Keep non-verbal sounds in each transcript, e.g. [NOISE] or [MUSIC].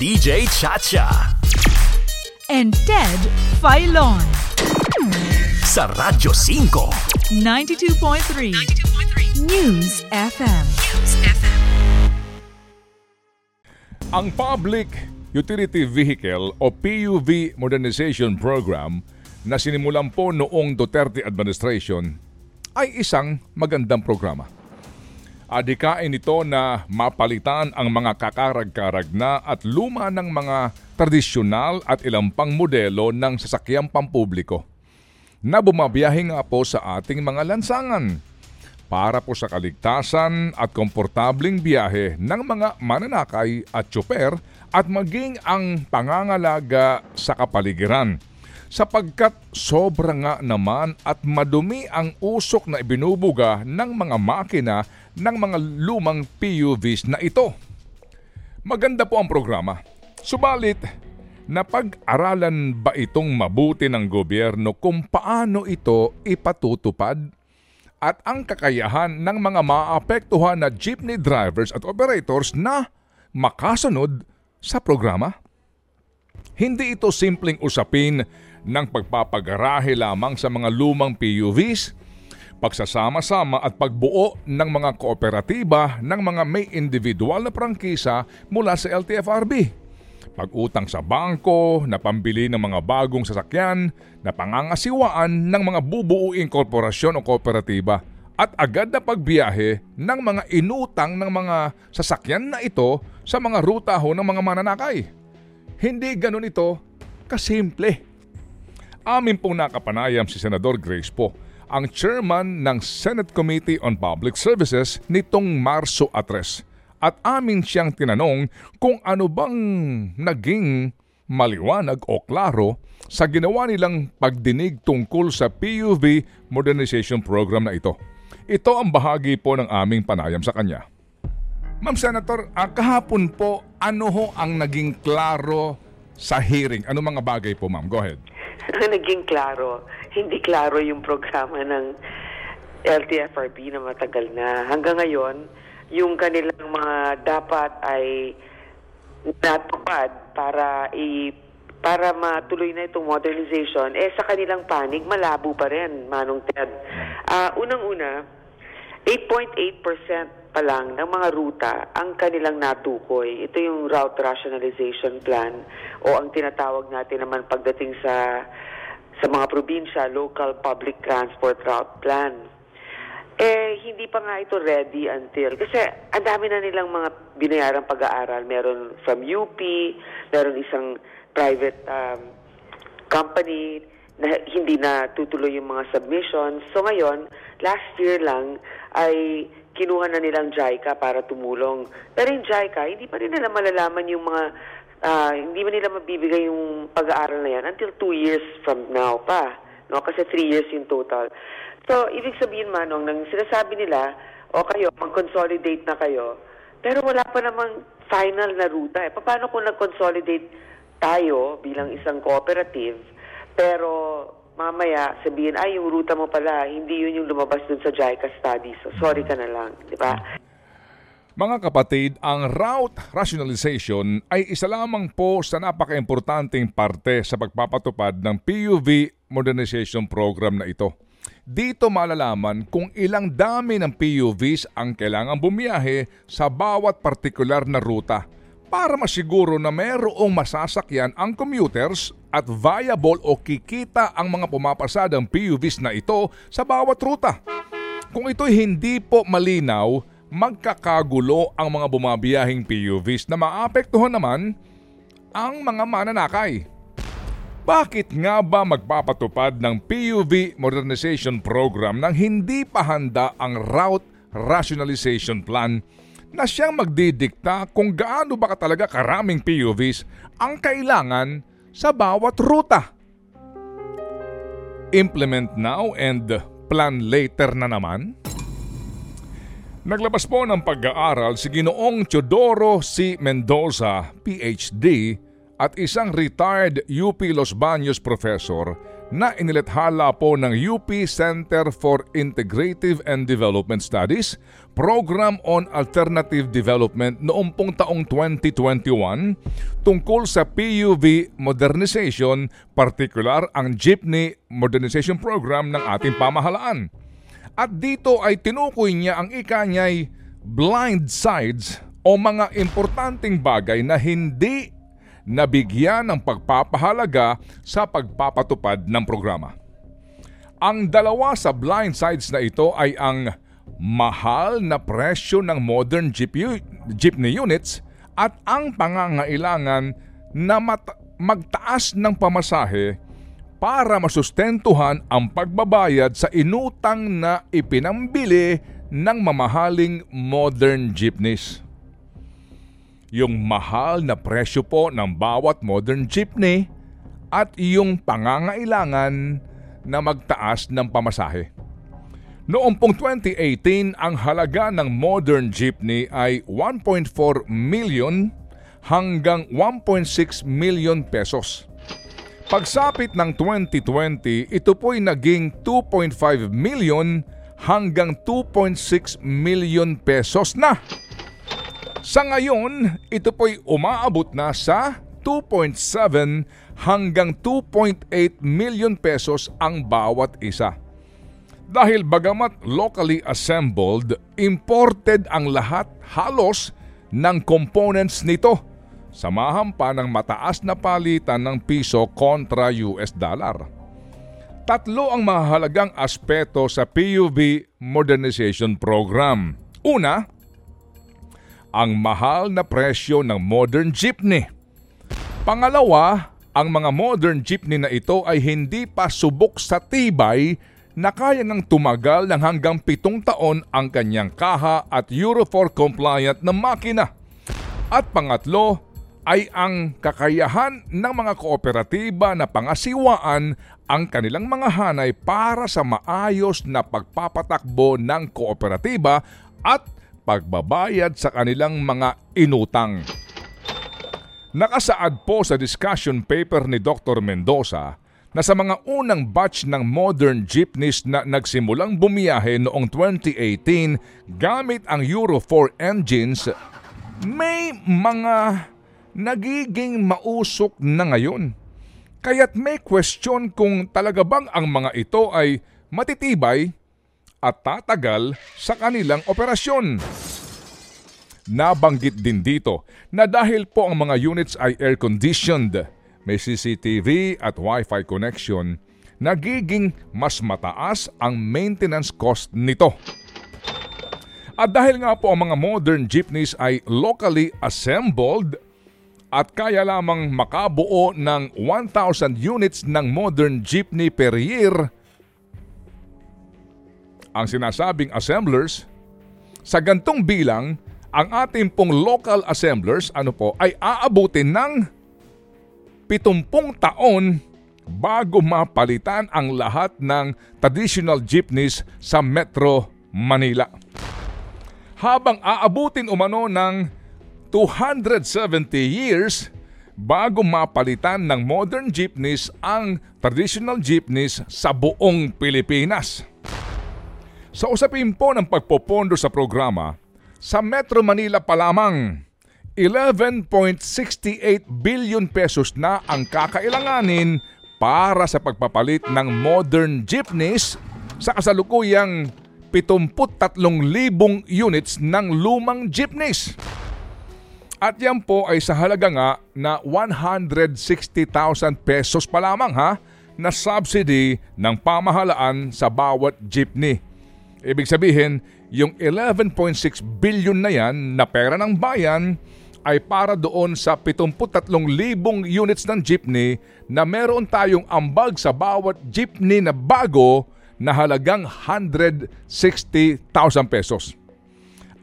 DJ Chacha. and Ted Filon. Sa Radyo 5. 92.3 News FM. Ang Public Utility Vehicle o PUV Modernization Program na sinimulan po noong Duterte administration ay isang magandang programa. Adikain ito na mapalitan ang mga kakarag-karag na at luma ng mga tradisyonal at ilang pang modelo ng sasakyang pampubliko na bumabiyahe nga po sa ating mga lansangan para po sa kaligtasan at komportabling biyahe ng mga mananakay at tsuper at maging ang pangangalaga sa kapaligiran sapagkat sobra nga naman at madumi ang usok na ibinubuga ng mga makina ng mga lumang PUVs na ito. Maganda po ang programa. Subalit, napag-aralan ba itong mabuti ng gobyerno kung paano ito ipatutupad? At ang kakayahan ng mga maapektuhan na jeepney drivers at operators na makasunod sa programa? Hindi ito simpleng usapin ng pagpapagarahe lamang sa mga lumang PUVs, pagsasama-sama at pagbuo ng mga kooperatiba ng mga may individual na prangkisa mula sa LTFRB. Pag-utang sa bangko, na pambili ng mga bagong sasakyan, na pangangasiwaan ng mga bubuuing korporasyon o kooperatiba at agad na pagbiyahe ng mga inutang ng mga sasakyan na ito sa mga ruta ho ng mga mananakay. Hindi ganun ito kasimple. Amin pong nakapanayam si Senador Grace po, ang chairman ng Senate Committee on Public Services nitong Marso Atres. At amin siyang tinanong kung ano bang naging maliwanag o klaro sa ginawa nilang pagdinig tungkol sa PUV Modernization Program na ito. Ito ang bahagi po ng aming panayam sa kanya. Ma'am Senator, ah, kahapon po, ano ho ang naging klaro sa hearing? Ano mga bagay po, ma'am? Go ahead. [LAUGHS] naging klaro, hindi klaro yung programa ng LTFRB na matagal na. Hanggang ngayon, yung kanilang mga dapat ay natupad para i para matuloy na itong modernization, eh sa kanilang panig, malabo pa rin, Manong Ted. Ah, Unang-una, 8.8% pa lang ng mga ruta ang kanilang natukoy. Ito yung route rationalization plan o ang tinatawag natin naman pagdating sa sa mga probinsya, local public transport route plan. Eh, hindi pa nga ito ready until, kasi ang dami na nilang mga binayarang pag-aaral. Meron from UP, meron isang private um, company na hindi na tutuloy yung mga submissions. So ngayon, last year lang ay kinuha na nilang JICA para tumulong. Pero yung JICA, hindi pa rin nila malalaman yung mga, ah, hindi pa nila mabibigay yung pag-aaral na yan until two years from now pa. No? Kasi three years yung total. So, ibig sabihin, Manong, nang sinasabi nila, o kayo, mag-consolidate na kayo, pero wala pa namang final na ruta. Eh. Paano kung nag-consolidate tayo bilang isang cooperative, pero mamaya sabihin, ay, yung ruta mo pala, hindi yun yung lumabas dun sa JICA study. So, sorry ka na lang, di ba? Mga kapatid, ang route rationalization ay isa lamang po sa napaka-importanting parte sa pagpapatupad ng PUV modernization program na ito. Dito malalaman kung ilang dami ng PUVs ang kailangang bumiyahe sa bawat partikular na ruta para masiguro na mayroong masasakyan ang commuters at viable o kikita ang mga pumapasadang PUVs na ito sa bawat ruta. Kung ito'y hindi po malinaw, magkakagulo ang mga bumabiyahing PUVs na maapektuhan naman ang mga mananakay. Bakit nga ba magpapatupad ng PUV Modernization Program nang hindi pa handa ang Route Rationalization Plan na siyang magdidikta kung gaano ba talaga karaming PUVs ang kailangan sa bawat ruta? Implement now and plan later na naman? Naglabas po ng pag-aaral si Ginoong Teodoro C. Mendoza, PhD, at isang retired UP Los Baños professor na inilathala po ng UP Center for Integrative and Development Studies, Program on Alternative Development noong pong taong 2021 tungkol sa PUV modernization, partikular ang Jeepney Modernization Program ng ating pamahalaan. At dito ay tinukoy niya ang ika niya'y blind sides o mga importanteng bagay na hindi nabigyan ng pagpapahalaga sa pagpapatupad ng programa. Ang dalawa sa blind sides na ito ay ang mahal na presyo ng modern jeep jeepney units at ang pangangailangan na mat- magtaas ng pamasahe para masustentuhan ang pagbabayad sa inutang na ipinambili ng mamahaling modern jeepneys. Yung mahal na presyo po ng bawat modern jeepney at yung pangangailangan na magtaas ng pamasahe. Noong pong 2018, ang halaga ng modern jeepney ay 1.4 million hanggang 1.6 million pesos. Pagsapit ng 2020, ito po'y naging 2.5 million hanggang 2.6 million pesos na. Sa ngayon, ito po'y umaabot na sa 2.7 hanggang 2.8 million pesos ang bawat isa. Dahil bagamat locally assembled, imported ang lahat halos ng components nito Samahan pa ng mataas na palitan ng piso kontra US dollar. Tatlo ang mahalagang aspeto sa PUV Modernization Program. Una, ang mahal na presyo ng modern jeepney. Pangalawa, ang mga modern jeepney na ito ay hindi pa subok sa tibay na kaya ng tumagal ng hanggang pitong taon ang kanyang kaha at Euro 4 compliant na makina. At pangatlo, ay ang kakayahan ng mga kooperatiba na pangasiwaan ang kanilang mga hanay para sa maayos na pagpapatakbo ng kooperatiba at pagbabayad sa kanilang mga inutang. Nakasaad po sa discussion paper ni Dr. Mendoza na sa mga unang batch ng modern jeepneys na nagsimulang bumiyahe noong 2018 gamit ang Euro 4 engines, may mga nagiging mausok na ngayon. Kaya't may question kung talaga bang ang mga ito ay matitibay at tatagal sa kanilang operasyon. Nabanggit din dito na dahil po ang mga units ay air-conditioned, may CCTV at Wi-Fi connection, nagiging mas mataas ang maintenance cost nito. At dahil nga po ang mga modern jeepneys ay locally assembled, at kaya lamang makabuo ng 1,000 units ng modern jeepney per year. Ang sinasabing assemblers, sa gantong bilang, ang ating pong local assemblers ano po, ay aabutin ng 70 taon bago mapalitan ang lahat ng traditional jeepneys sa Metro Manila. Habang aabutin umano ng 270 years bago mapalitan ng modern jeepneys ang traditional jeepneys sa buong Pilipinas. Sa usapin po ng pagpopondo sa programa, sa Metro Manila pa lamang, 11.68 billion pesos na ang kakailanganin para sa pagpapalit ng modern jeepneys sa kasalukuyang 73,000 units ng lumang jeepneys. At yan po ay sa halaga nga na 160,000 pesos pa lamang ha na subsidy ng pamahalaan sa bawat jeepney. Ibig sabihin, yung 11.6 billion na yan na pera ng bayan ay para doon sa 73,000 units ng jeepney na meron tayong ambag sa bawat jeepney na bago na halagang 160,000 pesos.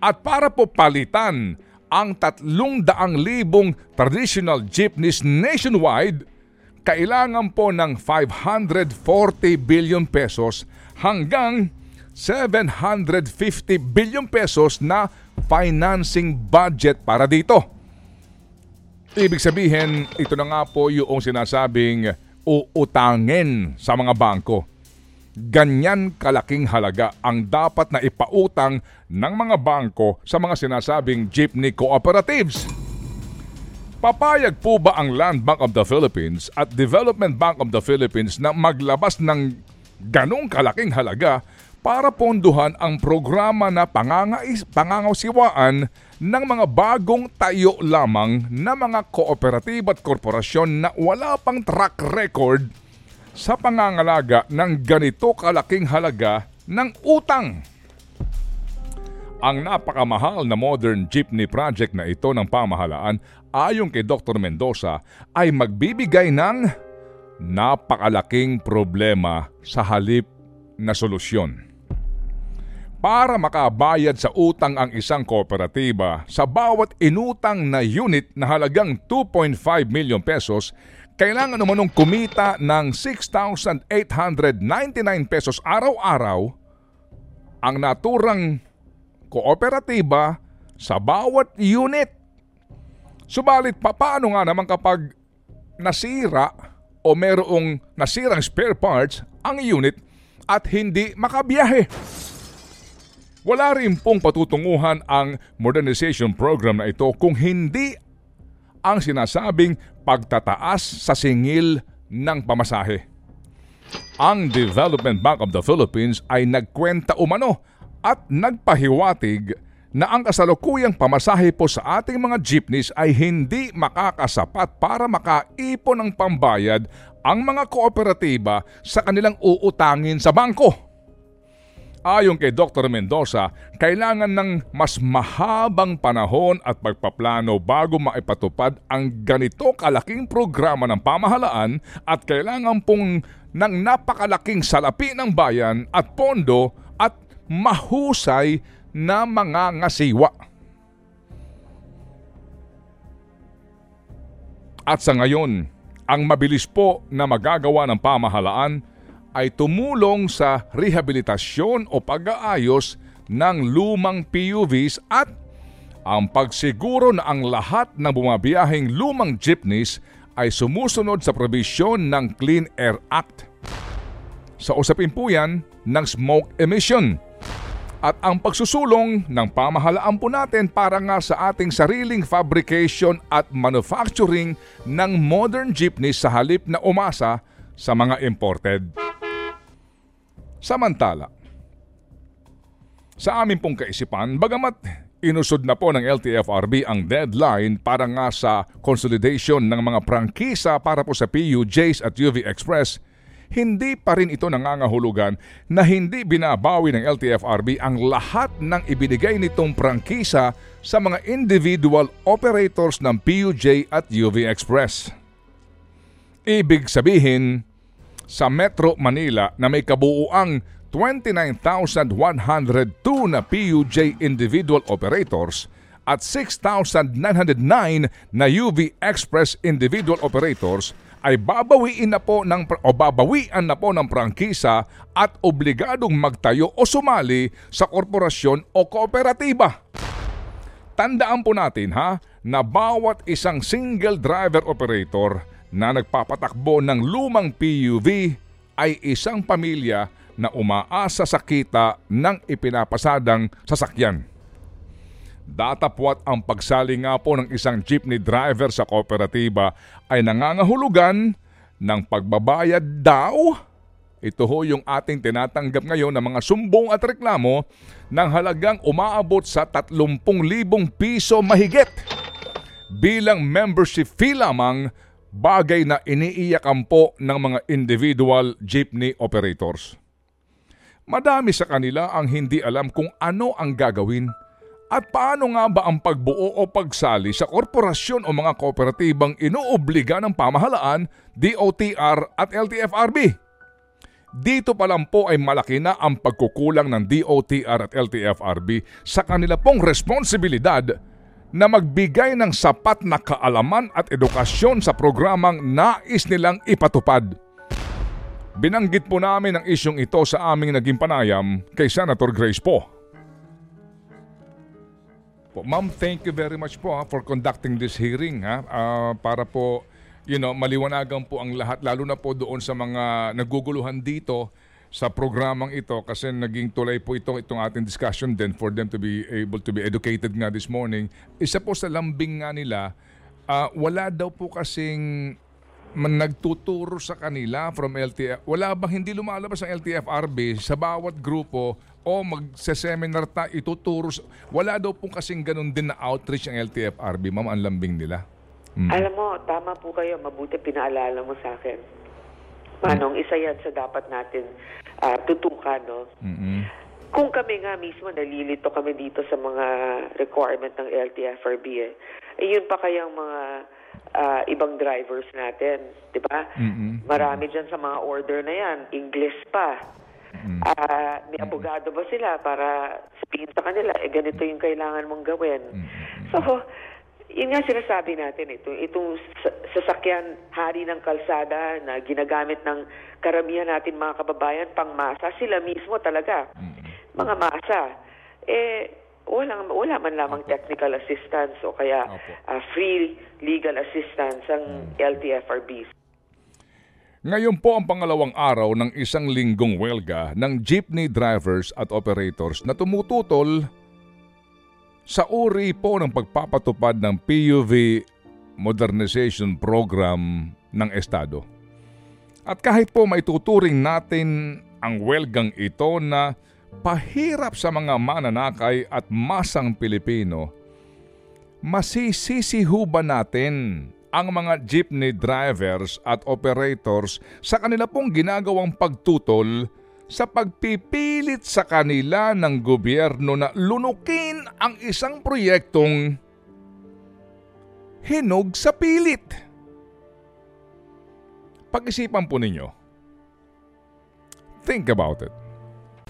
At para po palitan ang 300,000 traditional jeepneys nationwide, kailangan po ng 540 billion pesos hanggang 750 billion pesos na financing budget para dito. Ibig sabihin, ito na nga po yung sinasabing uutangin sa mga bangko. ganyan kalaking halaga ang dapat na ipautang ng mga bangko sa mga sinasabing jeepney cooperatives. Papayag po ba ang Land Bank of the Philippines at Development Bank of the Philippines na maglabas ng ganong kalaking halaga para ponduhan ang programa na pangangais, pangangasiwaan ng mga bagong tayo lamang na mga kooperatiba at korporasyon na wala pang track record sa pangangalaga ng ganito kalaking halaga ng utang. Ang napakamahal na modern jeepney project na ito ng pamahalaan ayon kay Dr. Mendoza ay magbibigay ng napakalaking problema sa halip na solusyon. Para makabayad sa utang ang isang kooperatiba sa bawat inutang na unit na halagang 2.5 milyon pesos, kailangan namanong kumita ng 6,899 pesos araw-araw ang naturang kooperatiba sa bawat unit. Subalit paano nga naman kapag nasira o merong nasirang spare parts ang unit at hindi makabiyahe? Wala rin pong patutunguhan ang modernization program na ito kung hindi ang sinasabing pagtataas sa singil ng pamasahe. Ang Development Bank of the Philippines ay nagkwenta umano at nagpahiwatig na ang kasalukuyang pamasahe po sa ating mga jeepneys ay hindi makakasapat para makaipon ng pambayad ang mga kooperatiba sa kanilang uutangin sa bangko. Ayon kay Dr. Mendoza, kailangan ng mas mahabang panahon at pagpaplano bago maipatupad ang ganito kalaking programa ng pamahalaan at kailangan pong ng napakalaking salapi ng bayan at pondo at mahusay na mga ngasiwa. At sa ngayon, ang mabilis po na magagawa ng pamahalaan ay tumulong sa rehabilitasyon o pag-aayos ng lumang PUVs at ang pagsiguro na ang lahat ng bumabiyaheng lumang jeepneys ay sumusunod sa probisyon ng Clean Air Act. Sa usapin po yan ng smoke emission at ang pagsusulong ng pamahalaan po natin para nga sa ating sariling fabrication at manufacturing ng modern jeepneys sa halip na umasa sa mga imported. Samantala, sa amin pong kaisipan, bagamat inusod na po ng LTFRB ang deadline para nga sa consolidation ng mga prangkisa para po sa PUJs at UV Express, hindi pa rin ito nangangahulugan na hindi binabawi ng LTFRB ang lahat ng ibinigay nitong prangkisa sa mga individual operators ng PUJ at UV Express. Ibig sabihin, sa Metro Manila na may kabuuang 29,102 na PUJ individual operators at 6,909 na UV Express individual operators ay babawiin na po ng o babawian na po ng prangkisa at obligadong magtayo o sumali sa korporasyon o kooperatiba. Tandaan po natin ha na bawat isang single driver operator na nagpapatakbo ng lumang PUV ay isang pamilya na umaasa sa kita ng ipinapasadang sasakyan. Datapwat ang pagsali nga po ng isang jeepney driver sa kooperatiba ay nangangahulugan ng pagbabayad daw. Ito ho yung ating tinatanggap ngayon ng mga sumbong at reklamo ng halagang umaabot sa 30,000 piso mahigit bilang membership fee lamang bagay na iniiyakan po ng mga individual jeepney operators. Madami sa kanila ang hindi alam kung ano ang gagawin at paano nga ba ang pagbuo o pagsali sa korporasyon o mga kooperatibang inuobliga ng pamahalaan, DOTR at LTFRB. Dito pa lang po ay malaki na ang pagkukulang ng DOTR at LTFRB sa kanila pong responsibilidad na magbigay ng sapat na kaalaman at edukasyon sa programang nais nilang ipatupad. Binanggit po namin ang isyong ito sa aming naging panayam kay Senator Grace po. po Ma'am, thank you very much po ha, for conducting this hearing ha, uh, para po you know, maliwanagan po ang lahat lalo na po doon sa mga naguguluhan dito sa programang ito kasi naging tulay po ito itong ating discussion then for them to be able to be educated nga this morning. Isa po sa lambing nga nila, ah, wala daw po kasing man nagtuturo sa kanila from LTF. Wala bang hindi lumalabas ang LTFRB sa bawat grupo o magse-seminar ta ituturo sa- wala daw po kasing ganun din na outreach ang LTFRB ma'am ang lambing nila. Alam mo, tama po kayo. Mabuti pinaalala mo sa akin. Manong, isa yan sa dapat natin ah, tutukan, no? Mm-mm. Kung kami nga mismo nalilito kami dito sa mga requirement ng LTFRB, eh, eh yun pa kayang mga ah, ibang drivers natin, di ba? Mm-mm. Marami dyan sa mga order na yan, English pa. Ah, may abogado ba sila para sabihin sa kanila, eh ganito yung kailangan mong gawin. So, yun nga sinasabi natin, ito, itong sa- sasakyan hari ng kalsada na ginagamit ng karamihan natin mga kababayan pang masa, sila mismo talaga, mga masa. Eh, walang, wala man lamang technical assistance o kaya Opo. ah, free legal assistance ang LTFRB. Ngayon po ang pangalawang araw ng isang linggong welga ng jeepney drivers at operators na tumututol sa uri po ng pagpapatupad ng PUV Modernization Program ng Estado. At kahit po maituturing natin ang welgang ito na pahirap sa mga mananakay at masang Pilipino, masisisiho ba natin ang mga jeepney drivers at operators sa kanila pong ginagawang pagtutol sa pagpipilit sa kanila ng gobyerno na lunukin ang isang proyektong hinog sa pilit. Pag-isipan po ninyo. Think about it.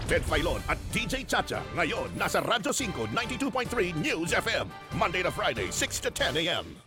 Ted Filon at DJ Chacha. Ngayon, nasa Radyo 5, 92.3 News FM. Monday to Friday, 6 to 10 a.m.